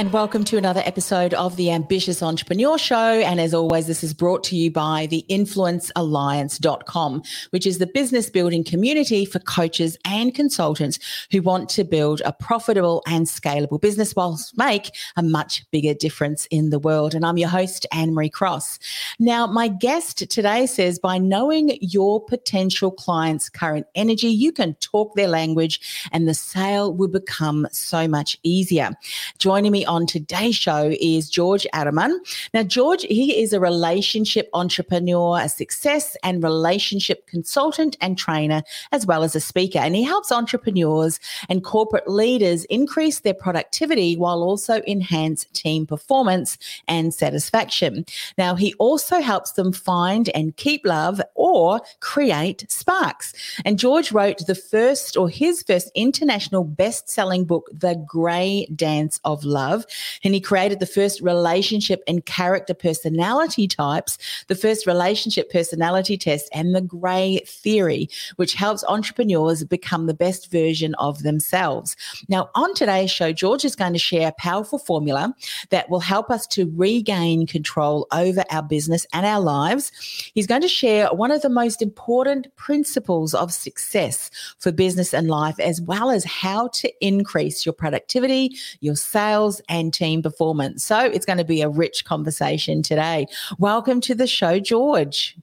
And welcome to another episode of the Ambitious Entrepreneur Show. And as always, this is brought to you by the influencealliance.com, which is the business building community for coaches and consultants who want to build a profitable and scalable business whilst make a much bigger difference in the world. And I'm your host, Anne Marie Cross. Now, my guest today says by knowing your potential client's current energy, you can talk their language and the sale will become so much easier. Joining me on today's show is George Adaman. Now, George, he is a relationship entrepreneur, a success and relationship consultant and trainer, as well as a speaker. And he helps entrepreneurs and corporate leaders increase their productivity while also enhance team performance and satisfaction. Now, he also helps them find and keep love or create sparks. And George wrote the first or his first international best selling book, The Grey Dance of Love And he created the first relationship and character personality types, the first relationship personality test, and the Grey Theory, which helps entrepreneurs become the best version of themselves. Now, on today's show, George is going to share a powerful formula that will help us to regain control over our business and our lives. He's going to share one of the most important principles of success for business and life, as well as how to increase your productivity, your sales, and team performance. So it's going to be a rich conversation today. Welcome to the show, George.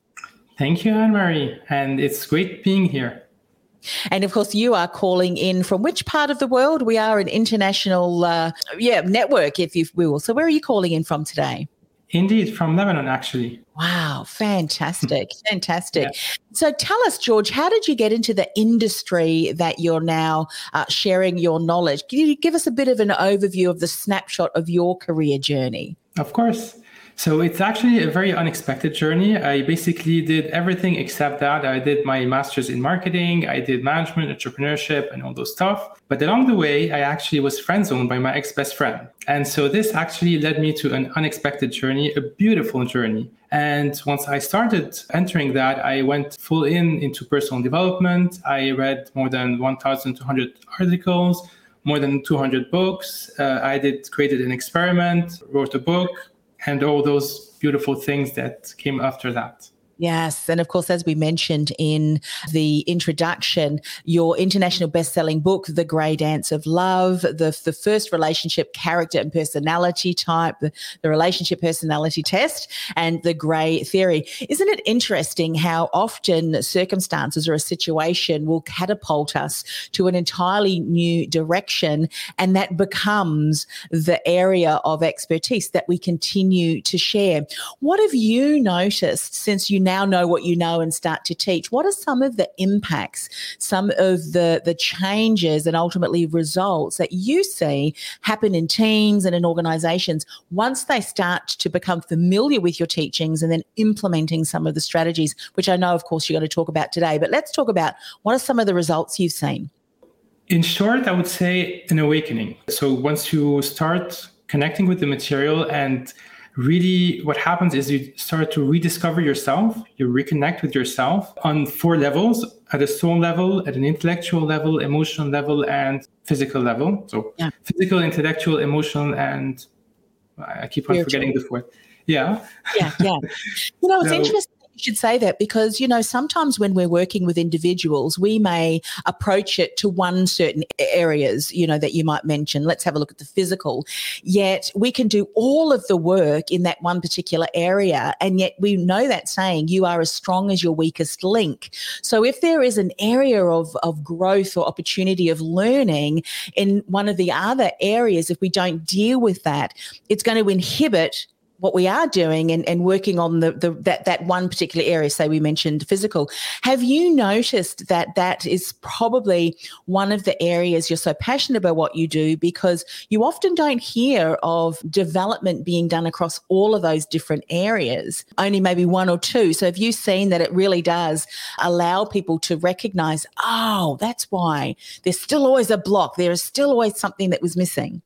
Thank you, Anne Marie. And it's great being here. And of course, you are calling in from which part of the world? We are an international, uh, yeah, network, if you will. So, where are you calling in from today? Indeed, from Lebanon, actually. Wow, fantastic. fantastic. Yeah. So tell us, George, how did you get into the industry that you're now uh, sharing your knowledge? Can you give us a bit of an overview of the snapshot of your career journey? Of course. So it's actually a very unexpected journey. I basically did everything except that. I did my master's in marketing, I did management, entrepreneurship, and all those stuff. But along the way, I actually was friend zoned by my ex best friend. And so this actually led me to an unexpected journey, a beautiful journey. And once I started entering that, I went full in into personal development. I read more than 1,200 articles, more than 200 books. Uh, I did created an experiment, wrote a book, and all those beautiful things that came after that. Yes. And of course, as we mentioned in the introduction, your international best-selling book, The Grey Dance of Love, the, the first relationship character and personality type, the, the relationship personality test, and the Grey Theory. Isn't it interesting how often circumstances or a situation will catapult us to an entirely new direction and that becomes the area of expertise that we continue to share? What have you noticed since you now know what you know and start to teach, what are some of the impacts, some of the, the changes and ultimately results that you see happen in teams and in organizations once they start to become familiar with your teachings and then implementing some of the strategies, which I know, of course, you're going to talk about today. But let's talk about what are some of the results you've seen? In short, I would say an awakening. So once you start connecting with the material and really what happens is you start to rediscover yourself you reconnect with yourself on four levels at a soul level at an intellectual level emotional level and physical level so yeah. physical intellectual emotional and i keep on Spiritual. forgetting the fourth yeah yeah yeah you know it's interesting you should say that because, you know, sometimes when we're working with individuals, we may approach it to one certain areas, you know, that you might mention. Let's have a look at the physical. Yet we can do all of the work in that one particular area. And yet we know that saying, you are as strong as your weakest link. So if there is an area of, of growth or opportunity of learning in one of the other areas, if we don't deal with that, it's going to inhibit what we are doing and, and working on the, the that that one particular area say we mentioned physical. Have you noticed that that is probably one of the areas you're so passionate about what you do? Because you often don't hear of development being done across all of those different areas only maybe one or two. So have you seen that it really does allow people to recognize oh that's why there's still always a block. There is still always something that was missing.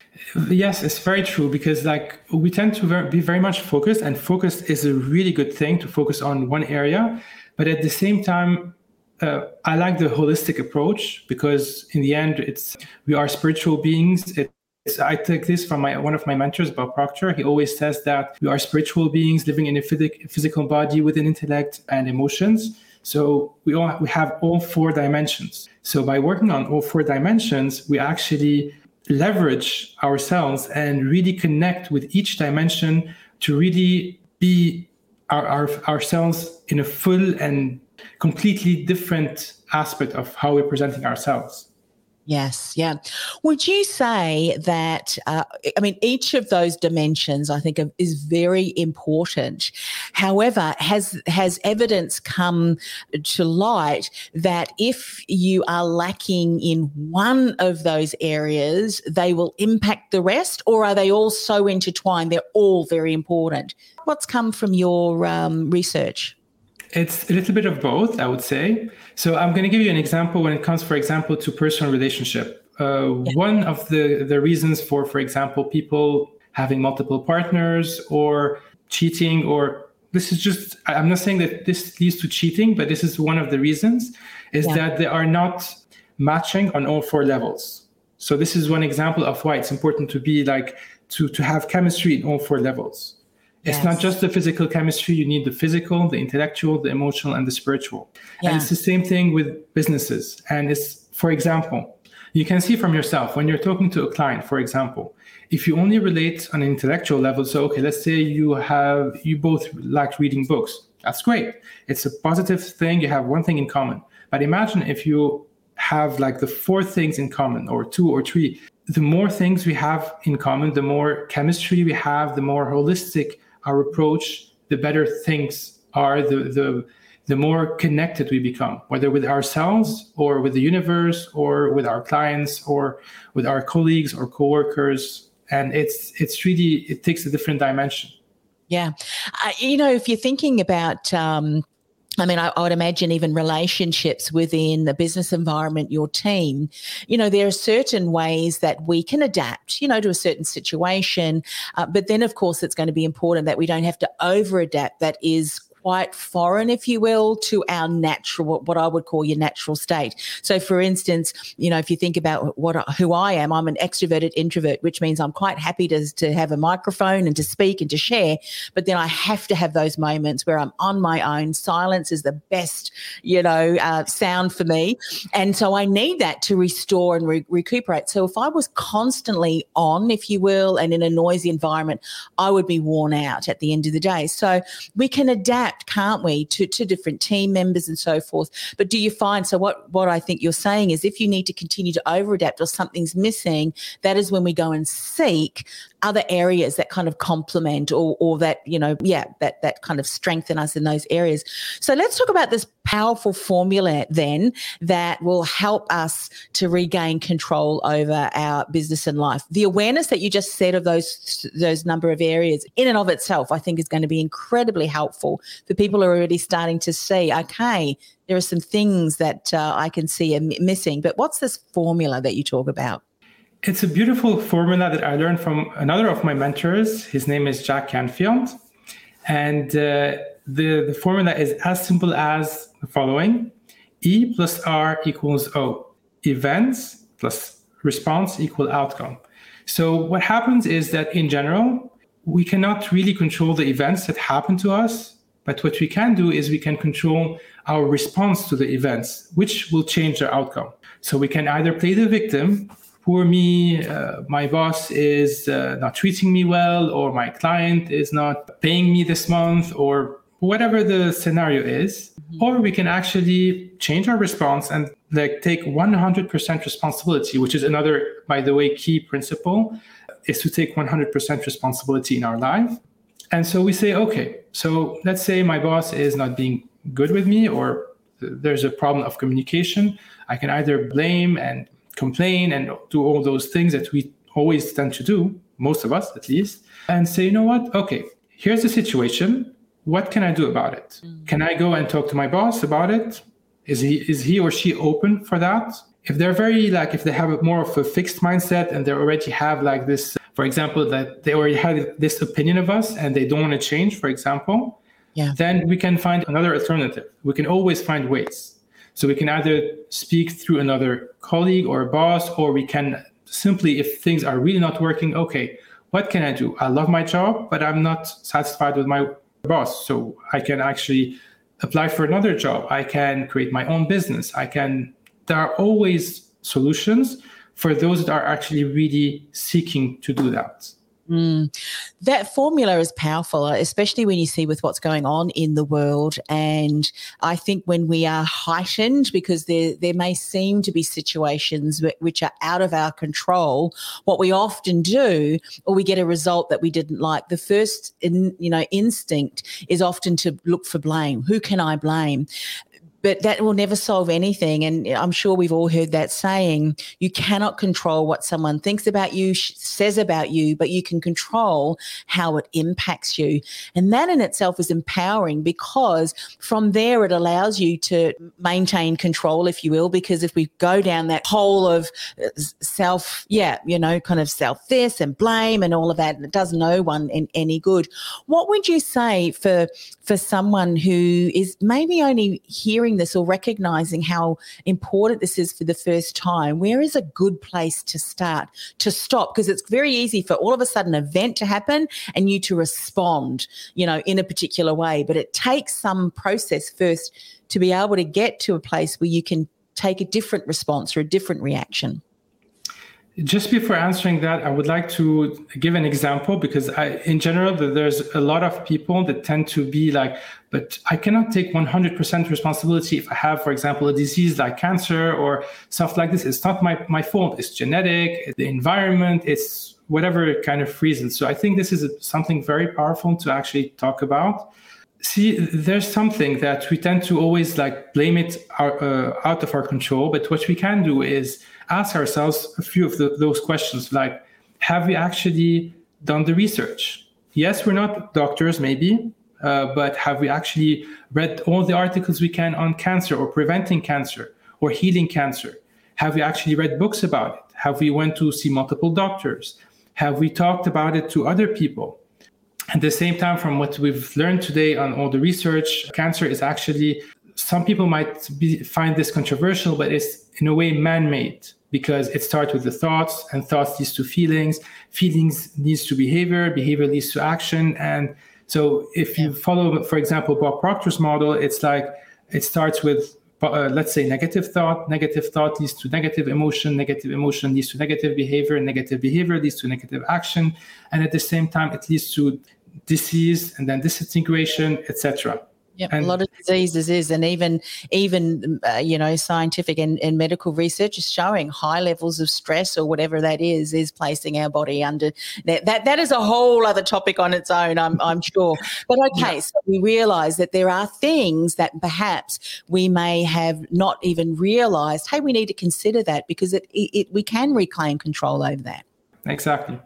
Yes it's very true because like we tend to be very much focused, and focused is a really good thing to focus on one area. But at the same time, uh, I like the holistic approach because in the end, it's we are spiritual beings. It's, I take this from my one of my mentors, Bob Proctor. He always says that we are spiritual beings living in a physical body with an intellect and emotions. So we all we have all four dimensions. So by working on all four dimensions, we actually leverage ourselves and really connect with each dimension to really be our, our, ourselves in a full and completely different aspect of how we're presenting ourselves. Yes, yeah. Would you say that, uh, I mean, each of those dimensions I think is very important. However, has, has evidence come to light that if you are lacking in one of those areas, they will impact the rest, or are they all so intertwined? They're all very important. What's come from your um, research? It's a little bit of both, I would say. So I'm going to give you an example when it comes, for example, to personal relationship. Uh. One of the, the reasons for, for example, people having multiple partners or cheating, or this is just, I'm not saying that this leads to cheating, but this is one of the reasons, is yeah. that they are not matching on all four levels. So this is one example of why it's important to be like, to, to have chemistry in all four levels. It's not just the physical chemistry, you need the physical, the intellectual, the emotional, and the spiritual. Yeah. And it's the same thing with businesses. And it's, for example, you can see from yourself when you're talking to a client, for example, if you only relate on an intellectual level, so okay, let's say you have you both like reading books. That's great. It's a positive thing. You have one thing in common. But imagine if you have like the four things in common or two or three the more things we have in common the more chemistry we have the more holistic our approach, the better things are, the, the, the more connected we become, whether with ourselves or with the universe or with our clients or with our colleagues or coworkers. And it's, it's really, it takes a different dimension. Yeah. You know, if you're thinking about, um, I mean, I, I, would imagine even relationships within the business environment, your team, you know, there are certain ways that we can adapt, you know, to a certain situation. Uh, but then, of course, it's going to be important that we don't have to over adapt. That is quite foreign, if you will, to our natural, what I would call your natural state. So, for instance, you know, if you think about what who I am, I'm an extroverted introvert, which means I'm quite happy to, to have a microphone and to speak and to share. But then I have to have those moments where I'm on my own. Silence is the best, you know, uh, sound for me, and so I need that to restore and re- recuperate. So, if I was constantly on, if you will, and in a noisy environment, I would be worn out at the end of the day. So, we can adapt adapt, can't we, to, to different team members and so forth. But do you find so what what I think you're saying is if you need to continue to over adapt or something's missing, that is when we go and seek other areas that kind of complement or or that, you know, yeah, that that kind of strengthen us in those areas. So let's talk about this powerful formula then that will help us to regain control over our business and life. The awareness that you just said of those those number of areas in and of itself, I think is going to be incredibly helpful for people who are already starting to see, okay, there are some things that uh, I can see are missing. But what's this formula that you talk about? It's a beautiful formula that I learned from another of my mentors. His name is Jack Canfield. And uh, the, the formula is as simple as the following E plus R equals O. Events plus response equal outcome. So what happens is that in general, we cannot really control the events that happen to us, But what we can do is we can control our response to the events, which will change their outcome. So we can either play the victim, poor me, uh, my boss is uh, not treating me well, or my client is not paying me this month, or whatever the scenario is. Mm-hmm. Or we can actually change our response and like take 100% responsibility, which is another, by the way, key principle is to take 100% responsibility in our life. And so we say, okay, so let's say my boss is not being good with me or there's a problem of communication. I can either blame and complain and do all those things that we always tend to do, most of us at least, and say, you know what? Okay, here's the situation. What can I do about it? Mm. Can I go and talk to my boss about it? Is he is he or she open for that? If they're very like if they have a more of a fixed mindset and they already have like this, for example, that they already had this opinion of us and they don't want to change, for example, yeah. then we can find another alternative. We can always find ways. So we can either speak through another colleague or a boss, or we can simply, if things are really not working, okay, what can I do? I love my job, but I'm not satisfied with my boss. So I can actually apply for another job. I can create my own business. I can, there are always solutions for those that are actually really seeking to do that. Mm. That formula is powerful, especially when you see with what's going on in the world. And I think when we are heightened, because there there may seem to be situations which are out of our control, what we often do, or we get a result that we didn't like. The first, in, you know, instinct is often to look for blame. Who can I blame? But that will never solve anything. And I'm sure we've all heard that saying you cannot control what someone thinks about you, says about you, but you can control how it impacts you. And that in itself is empowering because from there it allows you to maintain control, if you will. Because if we go down that hole of uh, self, yeah, you know, kind of self this and blame and all of that, it does no one any good. What would you say for for someone who is maybe only hearing this or recognizing how important this is for the first time, where is a good place to start to stop? Because it's very easy for all of a sudden an event to happen and you to respond, you know, in a particular way. But it takes some process first to be able to get to a place where you can take a different response or a different reaction. Just before answering that, I would like to give an example because I, in general, there's a lot of people that tend to be like, but I cannot take 100% responsibility if I have, for example, a disease like cancer or stuff like this. It's not my, my fault. It's genetic, the environment, it's whatever kind of reason. So I think this is something very powerful to actually talk about. See, there's something that we tend to always like blame it out, uh, out of our control. But what we can do is ask ourselves a few of the, those questions like, have we actually done the research? Yes, we're not doctors, maybe, uh, but have we actually read all the articles we can on cancer or preventing cancer or healing cancer? Have we actually read books about it? Have we went to see multiple doctors? Have we talked about it to other people? At the same time, from what we've learned today on all the research, cancer is actually some people might be, find this controversial, but it's in a way man-made because it starts with the thoughts and thoughts leads to feelings feelings leads to behavior behavior leads to action. And so if you follow for example bob proctor's model it's like it starts with uh, let's say negative thought negative thought leads to negative emotion negative emotion leads to negative behavior negative behavior leads to negative action. And at the same time it leads to disease and then disintegration etc yeah, a lot of diseases is, and even even uh, you know scientific and, and medical research is showing high levels of stress or whatever that is is placing our body under that. That, that is a whole other topic on its own, I'm I'm sure. But okay, yeah. so we realise that there are things that perhaps we may have not even realised. Hey, we need to consider that because it, it, it we can reclaim control over that. Exactly.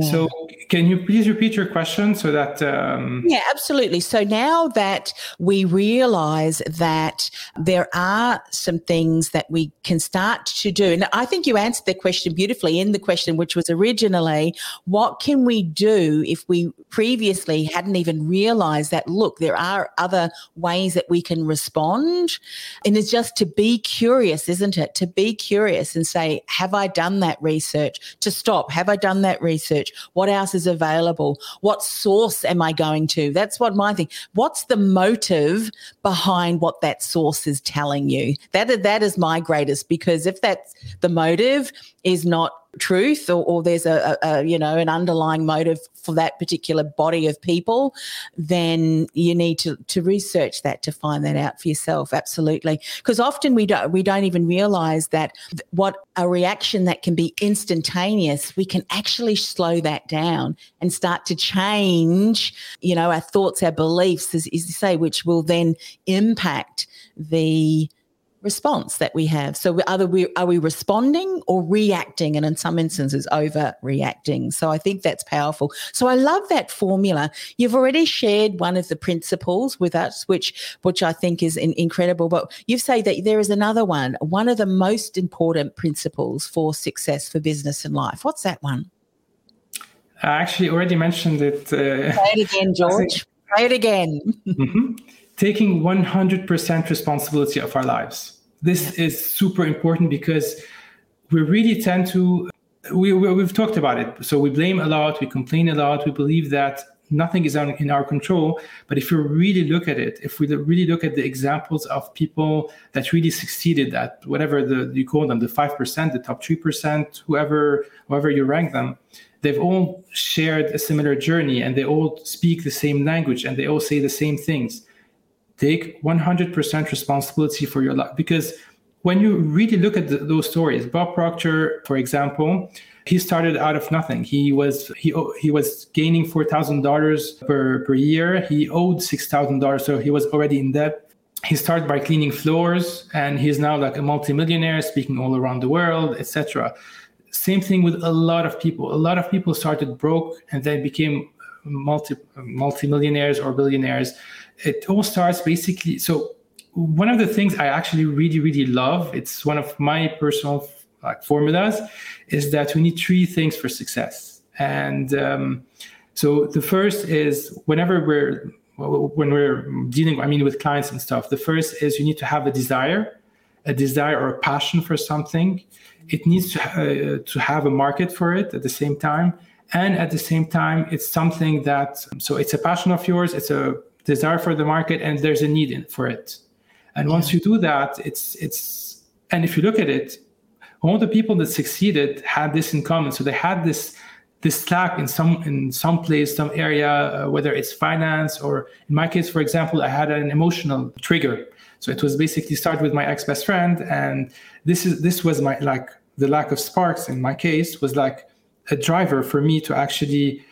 So, can you please repeat your question so that? Um... Yeah, absolutely. So now that we realize that there are some things that we can start to do, and I think you answered the question beautifully in the question, which was originally, what can we do if we previously hadn't even realized that, look, there are other ways that we can respond? And it's just to be curious, isn't it? To be curious and say, have I done that research? To stop, have I done that research? Research? What else is available? What source am I going to? That's what my thing. What's the motive behind what that source is telling you? That that is my greatest because if that's the motive is not truth or, or there's a, a, you know an underlying motive for that particular body of people then you need to to research that to find that out for yourself. Absolutely. Because often we don't we don't even realize that what a reaction that can be instantaneous we can actually slow that down and start to change you know our thoughts our beliefs as, as you say which will then impact the response that we have. So are we are we responding or reacting, and in some instances overreacting? So I think that's powerful. So I love that formula. You've already shared one of the principles with us, which which I think is in, incredible. But you say that there is another one, one of the most important principles for success for business and life. What's that one? I actually already mentioned it. Uh, Say it again, George. Say it again. mm-hmm taking 100% responsibility of our lives. This is super important because we really tend to, we, we, have talked about it. So we blame a lot, we complain a lot, we believe that nothing is in our control. But if we really look at it, if we really look at the examples of people that really succeeded at whatever the you call them, the five percent, the top three percent, whoever whoever you rank them, they've all shared a similar journey and they all speak the same language and they all say the same things take 100% responsibility for your life. Because when you really look at the, those stories bob proctor for example he started out of nothing. He was he he was gaining $4000 per per year. He owed $6000 so he was already in debt. He started by cleaning floors and he's now like a multimillionaire speaking all around the world etc same thing with a lot of people. A lot of people started broke and then became multi multimillionaires or billionaires it all starts basically. So one of the things I actually really really love, it's one of my personal like formulas, is that we need three things for success. And um, so the first is whenever we're when we're dealing, I mean, with clients and stuff. The first is you need to have a desire, a desire or a passion for something. It needs to uh, to have a market for it at the same time, and at the same time, it's something that so it's a passion of yours. It's a desire for the market and there's a need in, for it. And yeah. once you do that it's it's and if you look at it all the people that succeeded had this in common. So they had this this lack in some in some place some area uh, whether it's finance or in my case for example i had an emotional trigger. So it was basically start with my ex-best friend and this is this was my like the lack of sparks in my case was like a driver for me to actually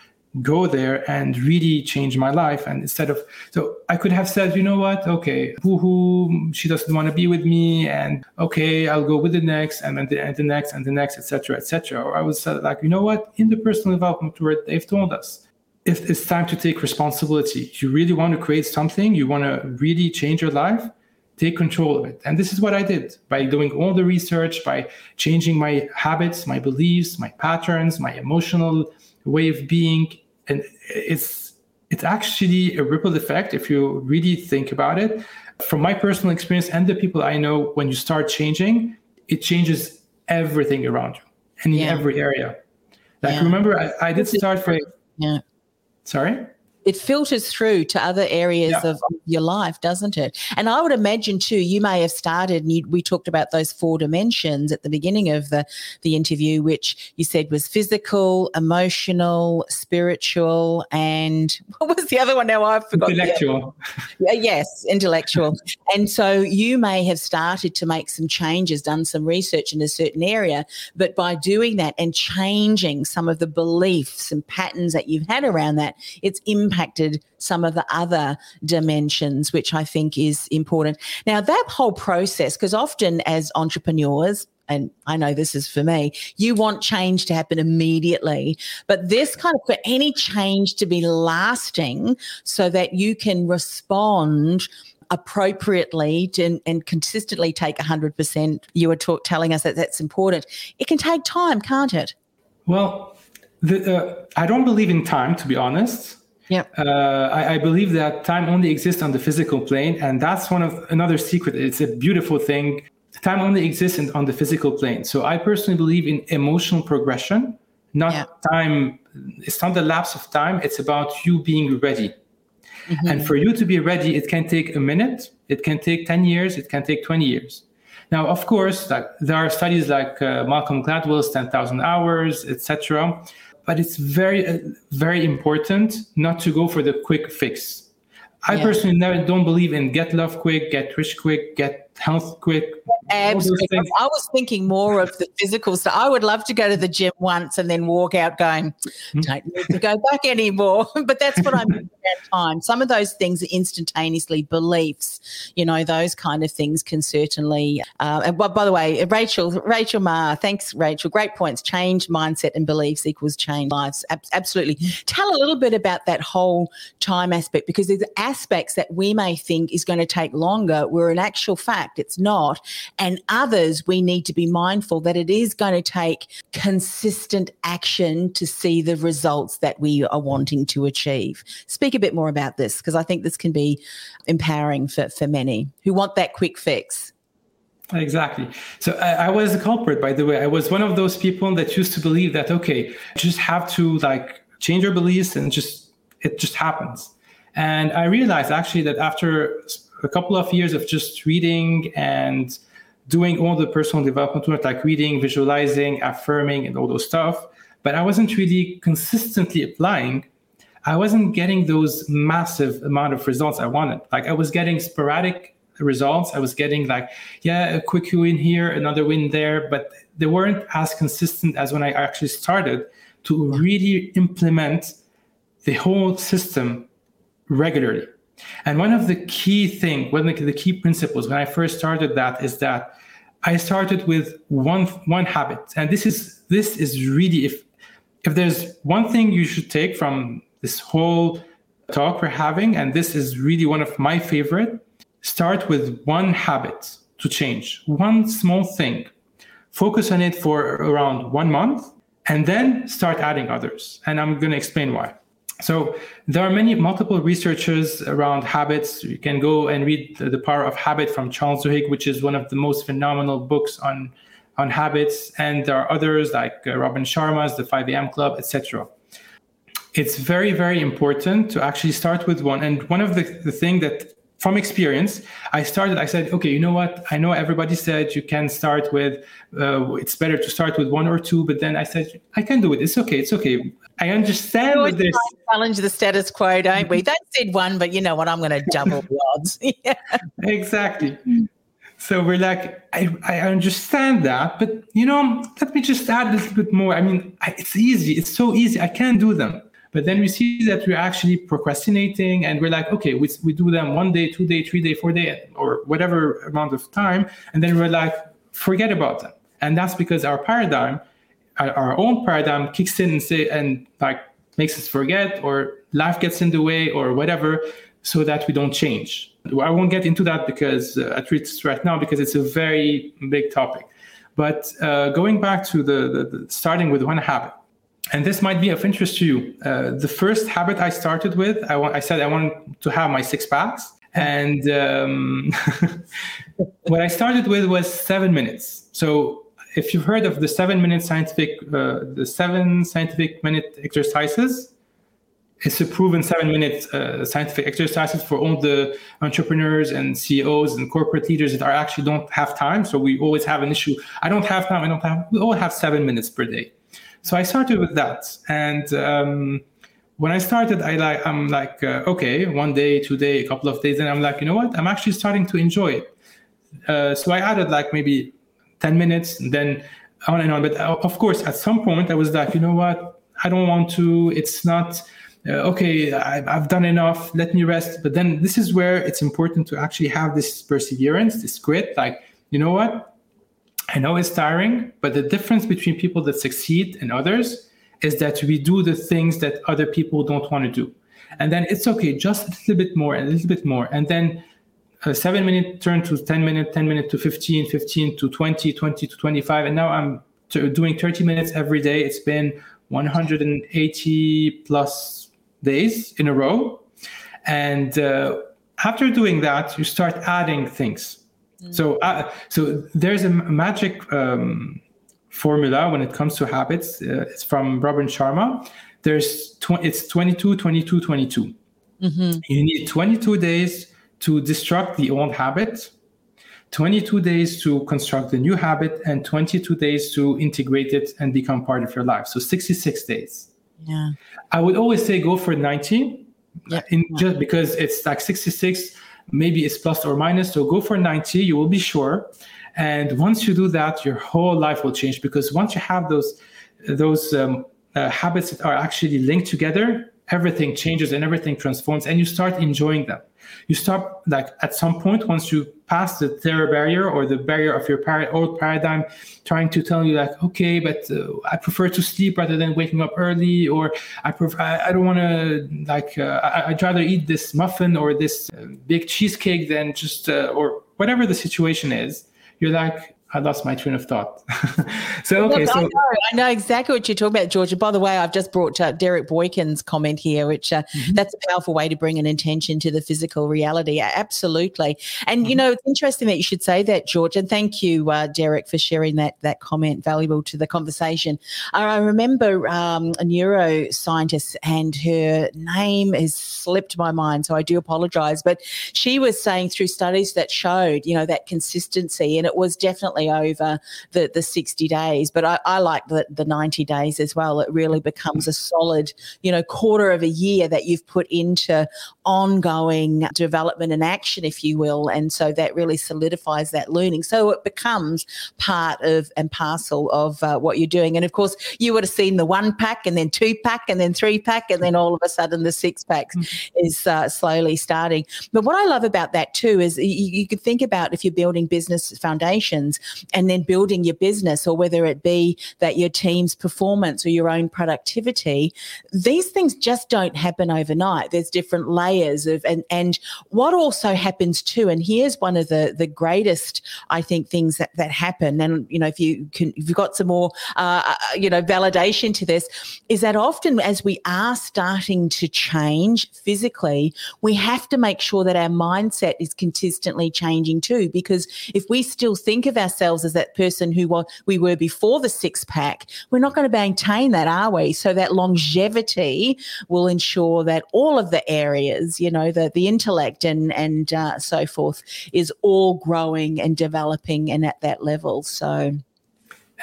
go there and really change my life. And instead of so i could have said you know what? Okay who she doesn't want to be with me. And okay i'll go with the next and then the, and the next and the next etc etc or i would say like you know what? In the personal development word they've told us if it's time to take responsibility you really want to create something you want to really change your life take control of it. And this is what i did by doing all the research by changing my habits my beliefs my patterns my emotional way of being and it's it's actually a ripple effect if you really think about it. From my personal experience and the people i know when you start changing it changes everything around you and in yeah. every area. Like yeah. remember I, I did start for yeah. Sorry it filters through to other areas yeah. of your life, doesn't it? And I would imagine too, you may have started, and you, we talked about those four dimensions at the beginning of the, the interview, which you said was physical, emotional, spiritual, and what was the other one? Now I've forgotten. Intellectual. Yeah, yes, intellectual. and so you may have started to make some changes, done some research in a certain area, but by doing that and changing some of the beliefs and patterns that you've had around that, it's impacted some of the other dimensions, which I think is important. Now, that whole process, because often as entrepreneurs, and I know this is for me, you want change to happen immediately. But this kind of for any change to be lasting so that you can respond appropriately to, and, consistently take 100%. You were telling us that that's important. It can take time, can't it? Well, the, uh, I don't believe in time, to be honest. Yeah. Uh, I, I, believe that time only exists on the physical plane, and that's one of another secret. It's a beautiful thing. Time only exists in, on the physical plane. So I personally believe in emotional progression, not yeah. time it's not the lapse of time it's about you being ready mm-hmm. and for you to be ready it can take a minute it can take 10 years it can take 20 years now of course like there are studies like uh, malcolm gladwell's 10000 hours etc but it's very uh, very important not to go for the quick fix I yeah. personally never don't believe in get love quick, get rich quick, get health quick. Absolutely. I was thinking more of the physical stuff. I would love to go to the gym once and then walk out going, hmm. don't need to go back anymore. but that's what I'm at time. Some of those things are instantaneously beliefs, you know, those kind of things can certainly. Uh, and by, by the way, Rachel, Rachel Ma, thanks, Rachel. Great points. Change mindset and beliefs equals change lives. Ab- absolutely. Tell a little bit about that whole time aspect because there's aspects that we may think is going to take longer, where in actual fact it's not. And others, we need to be mindful that it is going to take consistent action to see the results that we are wanting to achieve. Speak a bit more about this because I think this can be empowering for, for many who want that quick fix. Exactly. So I, I, was a culprit, by the way. I was one of those people that used to believe that okay, just have to like change your beliefs and just it just happens. And I realized actually that after a couple of years of just reading and doing all the personal development work, like reading, visualizing, affirming, and all those stuff, but I wasn't really consistently applying. I wasn't getting those massive amount of results I wanted. Like I was getting sporadic results. I was getting like, yeah, a quick win here, another win there, but they weren't as consistent as when I actually started to really implement the whole system regularly. And one of the key thing, one of the key principles when I first started that is that I started with one one habit. And this is this is really if if there's one thing you should take from this whole talk we're having, and this is really one of my favorite, start with one habit to change, one small thing. Focus on it for around one month and then start adding others. And I'm going to explain why. So there are many multiple researchers around habits. You can go and read the, Power of Habit from Charles Duhigg, which is one of the most phenomenal books on on habits. And there are others like uh, Robin Sharma's The 5 a.m. Club, etc. It's very very important to actually start with one. And one of the, the thing that from experience, I started, I said, okay, you know what? I know everybody said you can start with, uh, it's better to start with one or two, but then I said, I can do it. It's okay. It's okay. I understand we this. Challenge the status quo, don't we? They said one, but you know what? I'm going to double the odds. yeah. Exactly. So we're like, I, I understand that, but you know, let me just add a little bit more. I mean, I, it's easy. It's so easy. I can do them. But then we see that we're actually procrastinating and we're like, okay, we, we do them one day, two day, three day, four day, or whatever amount of time. And then we're like, forget about them. And that's because our paradigm, our, own paradigm kicks in and say, and like makes us forget or life gets in the way or whatever so that we don't change. I won't get into that because uh, at least right now, because it's a very big topic. But uh, going back to the, the, the starting with one habit, and this might be of interest to you. Uh, the first habit I started with, I, want, I said I wanted to have my six packs. And um, what I started with was seven minutes. So if you've heard of the seven minute scientific, uh, the seven scientific minute exercises, it's a proven seven minute uh, scientific exercises for all the entrepreneurs and CEOs and corporate leaders that are actually don't have time. So we always have an issue. I don't have time. I don't have. We all have seven minutes per day. So I started with that, and um, when I started, I like I'm like uh, okay, one day, two day, a couple of days, and I'm like, you know what? I'm actually starting to enjoy it. Uh, so I added like maybe ten minutes, and then on and on. But uh, of course, at some point, I was like, you know what? I don't want to. It's not. Uh, okay, I, have done enough. Let me rest. But then this is where it's important to actually have this perseverance, this grit. Like, you know what? I know it's tiring, but the difference between people that succeed and others is that we do the things that other people don't want to do. And then it's okay, just a little bit more, and a little bit more. And then a seven minute turn to 10 minute, 10 minute to 15, 15 to 20, 20 to 25. And now I'm t- doing 30 minutes every day. It's been 180 plus days in a row. And uh, after doing that, you start adding things. So, uh, so there's a magic um, formula when it comes to habits. Uh, it's from Robin Sharma. There's tw- it's 22, 22, 22. Mm-hmm. You need 22 days to destruct the old habit, 22 days to construct the new habit, and 22 days to integrate it and become part of your life. So 66 days. Yeah. I would always say go for 90 yeah. in just because it's like 66 maybe it's plus or minus so go for 90 you will be sure. And once you do that your whole life will change because once you have those those um, uh, habits that are actually linked together everything changes and everything transforms and you start enjoying them you stop like at some point once you pass the terror barrier or the barrier of your par- old paradigm trying to tell you like okay but uh, i prefer to sleep rather than waking up early or i prefer i, I don't want to like uh, I, would rather eat this muffin or this uh, big cheesecake than just uh, or whatever the situation is you're like I lost my train of thought. so okay, so I know, I know, exactly what you're talking about, George. And by the way, I've just brought uh, Derek Boykin's comment here, which uh, mm-hmm. that's a powerful way to bring an intention to the physical reality. Absolutely, and mm-hmm. you know it's interesting that you should say that, George. And thank you, uh, Derek, for sharing that that comment, valuable to the conversation. I remember um, a neuroscientist, and her name has slipped my mind, so I do apologise. But she was saying through studies that showed, you know, that consistency, and it was definitely over the, the 60 days. But I, I like the, the 90 days as well. It really becomes a solid, you know, quarter of a year that you've put into ongoing development and action, if you will. And so that really solidifies that learning. So it becomes part of and parcel of uh, what you're doing. And of course, you would have seen the one pack and then two pack and then three pack. And then all of a sudden the six pack mm-hmm. is uh, slowly starting. But what I love about that too is you, you could think about if you're building business foundations, and then building your business or whether it be that your team's performance or your own productivity these things just don't happen overnight. There's different layers of and and what also happens too and here's one of the the greatest i think things that that happen and you know if you can if you've got some more uh, uh you know validation to this is that often as we are starting to change physically we have to make sure that our mindset is consistently changing too because if we still think of ourselves ourselves as that person who we were before the six pack, we're not going to maintain that, are we? So that longevity will ensure that all of the areas, you know, the, the intellect and, and uh, so forth is all growing and developing and at that level. So.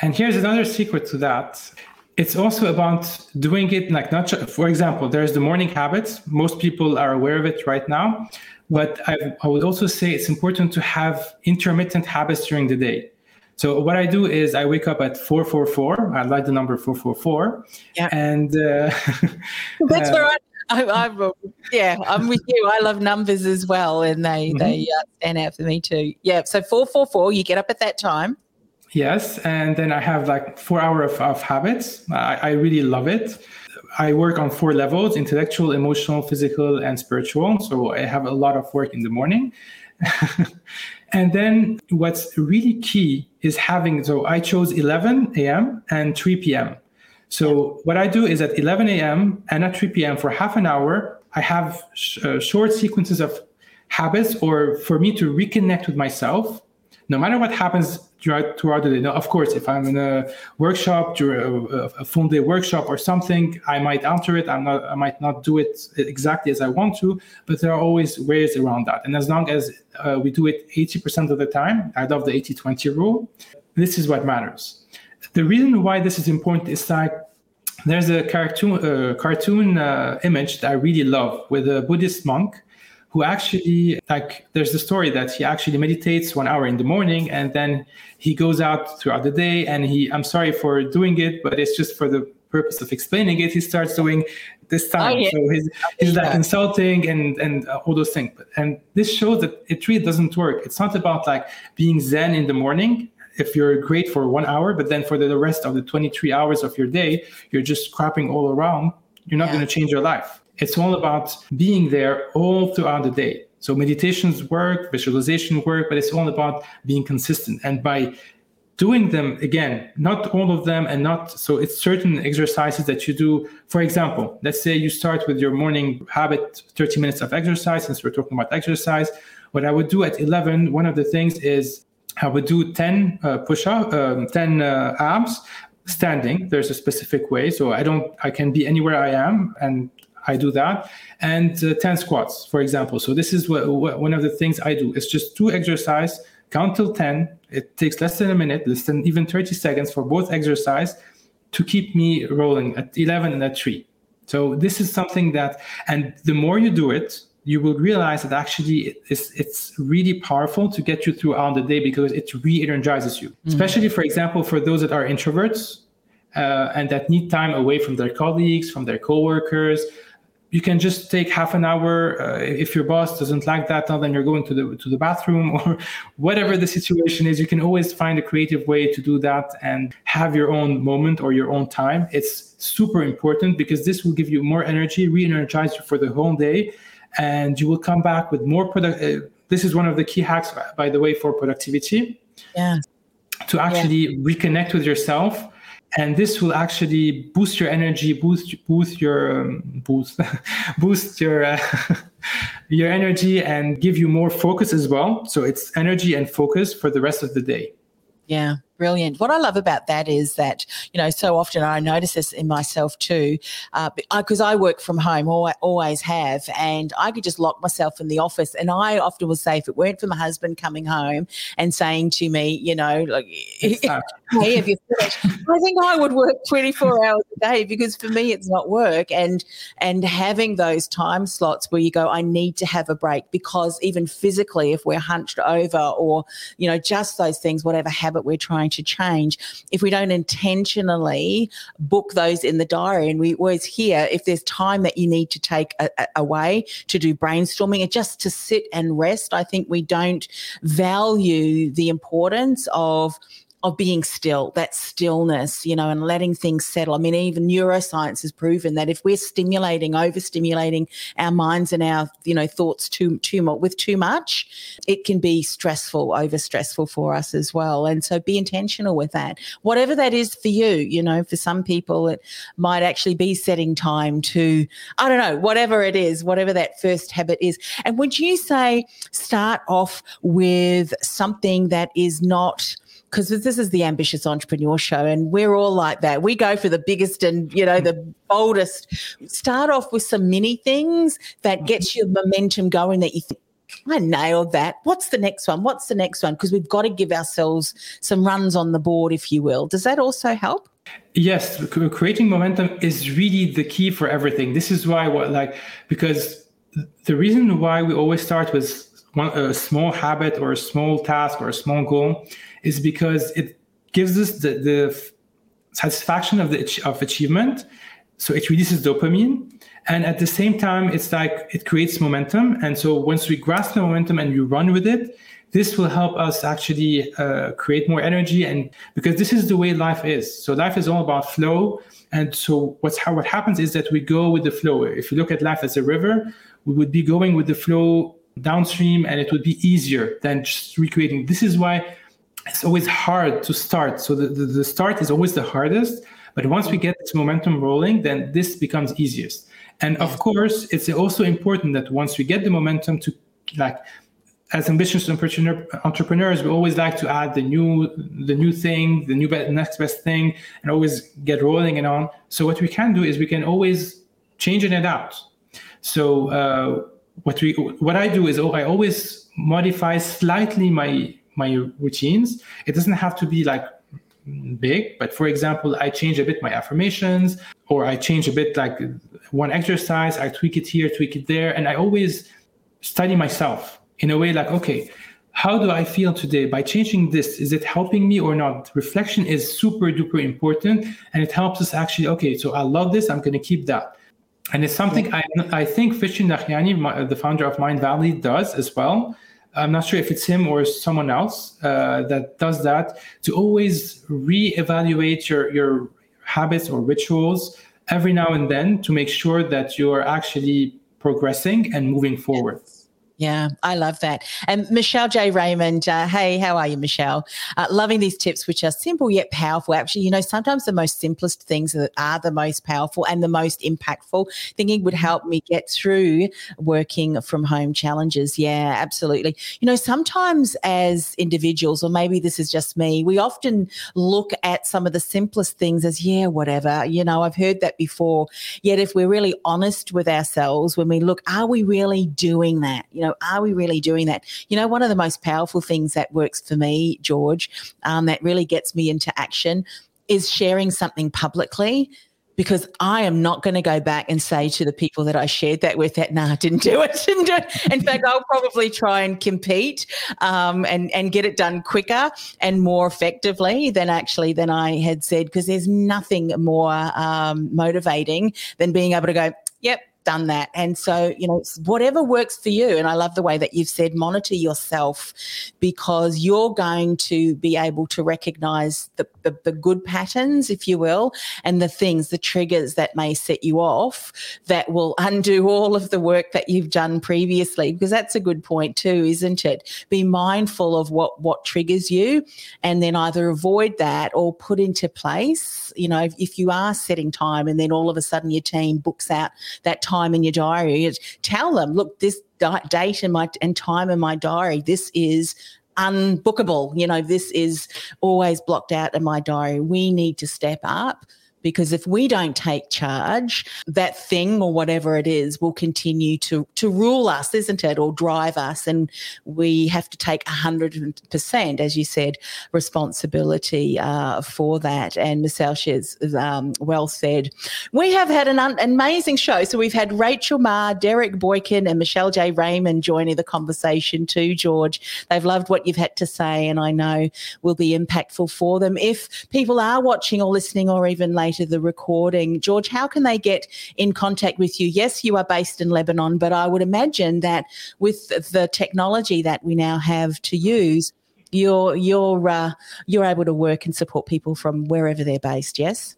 And here's another secret to that it's also about doing it like not for example there's the morning habits most people are aware of it right now but I, I, would also say it's important to have intermittent habits during the day so what I do is I wake up at 444. I like the number 444. Yeah. And uh, that's uh, where I, I, am yeah, I'm with you. I love numbers as well, and they mm-hmm. they uh, stand out for me too. Yeah. So 444. You get up at that time. Yes, and then I have like four hour of, of habits. I, I really love it. I work on four levels: intellectual, emotional, physical, and spiritual. So I have a lot of work in the morning. And then what's really key is having, so I chose 11 a.m. and 3 p.m. So what I do is at 11 a.m. and at 3 p.m. for half an hour, I have sh- uh, short sequences of habits or for me to reconnect with myself no matter what happens throughout, throughout the day. Now, of course, if I'm in a workshop, during a, a, full day workshop or something, I might alter it. I'm not, I might not do it exactly as I want to, but there are always ways around that. And as long as uh, we do it 80% of the time, I love the 80 20 rule, this is what matters. The reason why this is important is that there's a cartoon, uh, cartoon uh, image that I really love with a Buddhist monk who actually like there's the story that he actually meditates one hour in the morning and then he goes out throughout the day and he i'm sorry for doing it but it's just for the purpose of explaining it he starts doing this time. oh, yeah. so he's, he's like insulting and and uh, all those things. And this shows that it really doesn't work. It's not about like being zen in the morning if you're great for one hour but then for the rest of the 23 hours of your day you're just crapping all around you're not yeah. going to change your life it's all about being there all throughout the day. So meditations work, visualization work, but it's all about being consistent. And by doing them again, not all of them, and not so it's certain exercises that you do. For example, let's say you start with your morning habit, 30 minutes of exercise, since we're talking about exercise. What I would do at 11, one of the things is I would do 10 uh, push up, um, 10 uh, abs standing. There's a specific way. So I don't, I can be anywhere I am and I do that. And uh, 10 squats, for example. So this is what, one of the things I do. It's just two exercise, count till 10. It takes less than a minute, less than even 30 seconds for both exercise to keep me rolling at 11 and at 3. So this is something that, and the more you do it, you will realize that actually it's, it's really powerful to get you throughout the day because it re-energizes you. Mm-hmm. Especially, for example, for those that are introverts uh, and that need time away from their colleagues, from their coworkers, you can just take half an hour uh, if your boss doesn't like that then you're going to the to the bathroom or whatever the situation is you can always find a creative way to do that and have your own moment or your own time. It's super important because this will give you more energy re-energize you for the whole day and you will come back with more product uh, this is one of the key hacks by the way for productivity. Yeah to actually yeah. reconnect with yourself and this will actually boost your energy boost boost your um, boost boost your uh, your energy and give you more focus as well. So it's energy and focus for the rest of the day. Yeah Brilliant. What I love about that is that, you know, so often I notice this in myself too, because uh, I work from home, or I always have, and I could just lock myself in the office. And I often would say, if it weren't for my husband coming home and saying to me, you know, like, hey, have you finished? I think I would work 24 hours a day because for me, it's not work. And, and having those time slots where you go, I need to have a break because even physically, if we're hunched over or, you know, just those things, whatever habit we're trying to change if we don't intentionally book those in the diary. And we always hear if there's time that you need to take a, a, away to do brainstorming and just to sit and rest, I think we don't value the importance of of being still, that stillness, you know, and letting things settle. I mean, even neuroscience has proven that if we're stimulating, overstimulating our minds and our, you know, thoughts too too much with too much, it can be stressful, over stressful for us as well. And so be intentional with that. Whatever that is for you, you know, for some people it might actually be setting time to, I don't know, whatever it is, whatever that first habit is. And would you say start off with something that is not because this is the ambitious entrepreneur show and we're all like that we go for the biggest and you know the boldest start off with some mini things that gets mm-hmm. your momentum going that you think I nailed that. What's the next one? What's the next one? Because we've got to give ourselves some runs on the board, if you will. Does that also help? Yes, creating momentum is really the key for everything. This is why, what like, because the reason why we always start with one, a small habit or a small task or a small goal is because it gives us the, the satisfaction of the of achievement. So it releases dopamine, and at the same time, it's like it creates momentum. And so once we grasp the momentum and we run with it, this will help us actually uh, create more energy. And because this is the way life is. So life is all about flow. And so what's how what happens is that we go with the flow. If you look at life as a river, we would be going with the flow downstream, and it would be easier than just recreating. This is why it's always hard to start. So the, the, the, start is always the hardest. But once we get this momentum rolling, then this becomes easiest. And of course, it's also important that once we get the momentum to like as ambitious entrepreneur, entrepreneurs, we always like to add the new the new thing, the new next best thing, and always get rolling and on. So what we can do is we can always change it out. So uh, what we what I do is I always modify slightly my my routines. It doesn't have to be like big, but for example, I change a bit my affirmations, or I change a bit like one exercise, I tweak it here, tweak it there, and I always study myself in a way like, okay, how do I feel today by changing this? Is it helping me or not? Reflection is super duper important, and it helps us actually. Okay, so I love this. I'm going to keep that. And it's something I, I think Vishen Lakhiani, the founder of Mindvalley, does as well. I'm not sure if it's him or someone else uh, that does that to always reevaluate your your habits or rituals every now and then to make sure that you're actually progressing and moving forward. Yeah, I love that. And Michelle J. Raymond, uh, hey, how are you, Michelle? Uh, loving these tips, which are simple yet powerful. Actually, you know, sometimes the most simplest things that are the most powerful and the most impactful. Thinking would help me get through working from home challenges. Yeah, absolutely. You know, sometimes as individuals, or maybe this is just me, we often look at some of the simplest things as, yeah, whatever. You know, I've heard that before. Yet, if we're really honest with ourselves, when we look, are we really doing that? You know, know, are we really doing that? You know, one of the most powerful things that works for me, George, um, that really gets me into action is sharing something publicly because I am not going to go back and say to the people that I shared that with that, nah, didn't do it. Didn't do it. In fact, I'll probably try and compete um, and, and get it done quicker and more effectively than actually than I had said, because there's nothing more um, motivating than being able to go, yep, done that. And so, you know, whatever works for you. And I love the way that you've said monitor yourself because you're going to be able to recognize the, the, the, good patterns, if you will, and the things, the triggers that may set you off that will undo all of the work that you've done previously. Because that's a good point too, isn't it? Be mindful of what what triggers you and then either avoid that or put into place, you know, if, if you are setting time and then all of a sudden your team books out that time in your diary. Tell them, look, this date and my and time in my diary, this is unbookable. You know, this is always blocked out in my diary. We need to step up because if we don't take charge, that thing or whatever it is will continue to to rule us, isn't it, or drive us, and we have to take hundred percent, as you said, responsibility uh, for that. And Michelle has um, well said. We have had an un- amazing show. So we've had Rachel Ma, Derek Boykin, and Michelle J. Raymond joining the conversation too. George, they've loved what you've had to say, and I know will be impactful for them. If people are watching or listening, or even later the recording. George, how can they get in contact with you? Yes, you are based in Lebanon, but I would imagine that with the technology that we now have to use, you're you're uh, you're able to work and support people from wherever they're based. Yes.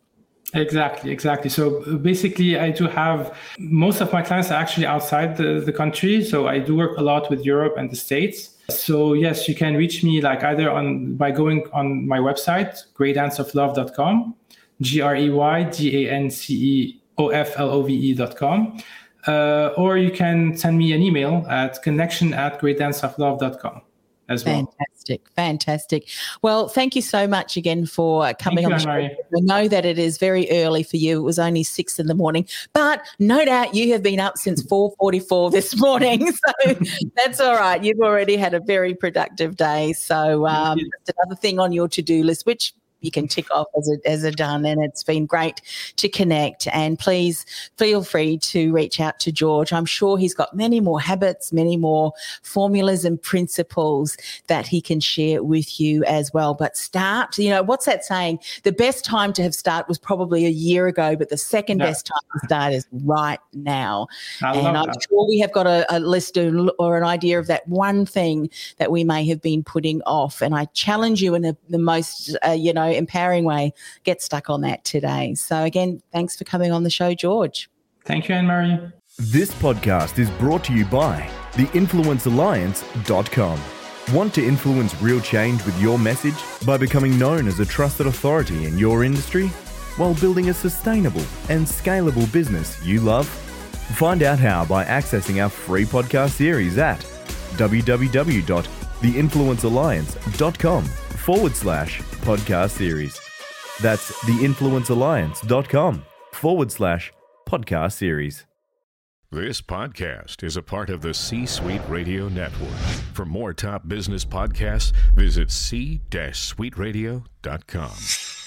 Exactly, exactly. So basically, I do have most of my clients are actually outside the, the country. So I do work a lot with Europe and the States. So yes, you can reach me like either on by going on my website, greydanceoflove.com, G R E Y D A N C E O F L O V E dot com. Uh, or you can send me an email at connection at greydanceoflove.com as well. Fantastic, fantastic. Well, thank you so much again for coming thank on you, the show. I know that it is very early for you. It was only six in the morning, but no doubt you have been up since four forty-four this morning. So that's all right. You've already had a very productive day. So um, another thing on your to-do list, which you can tick off as a, as a done. And it's been great to connect. And please feel free to reach out to George. I'm sure he's got many more habits, many more formulas and principles that he can share with you as well. But start, you know, what's that saying? The best time to have start was probably a year ago, but the second best time to start is right now. I and I'm that. sure we have got a, a list or an idea of that one thing that we may have been putting off. And I challenge you in a, the most, uh, you know, empowering way, get stuck on that today. So, again, thanks for coming on the show, George. Thank you, Anne Marie. This podcast is brought to you by theinfluencealliance.com. Want to influence real change with your message by becoming known as a trusted authority in your industry while building a sustainable and scalable business you love? Find out how by accessing our free podcast series at www.theinfluencealliance.com forward slash podcast series. That's theinfluencealliance.com forward slash podcast series. This podcast is a part of the C Suite Radio Network. For more top business podcasts, visit c-suiteradio.com.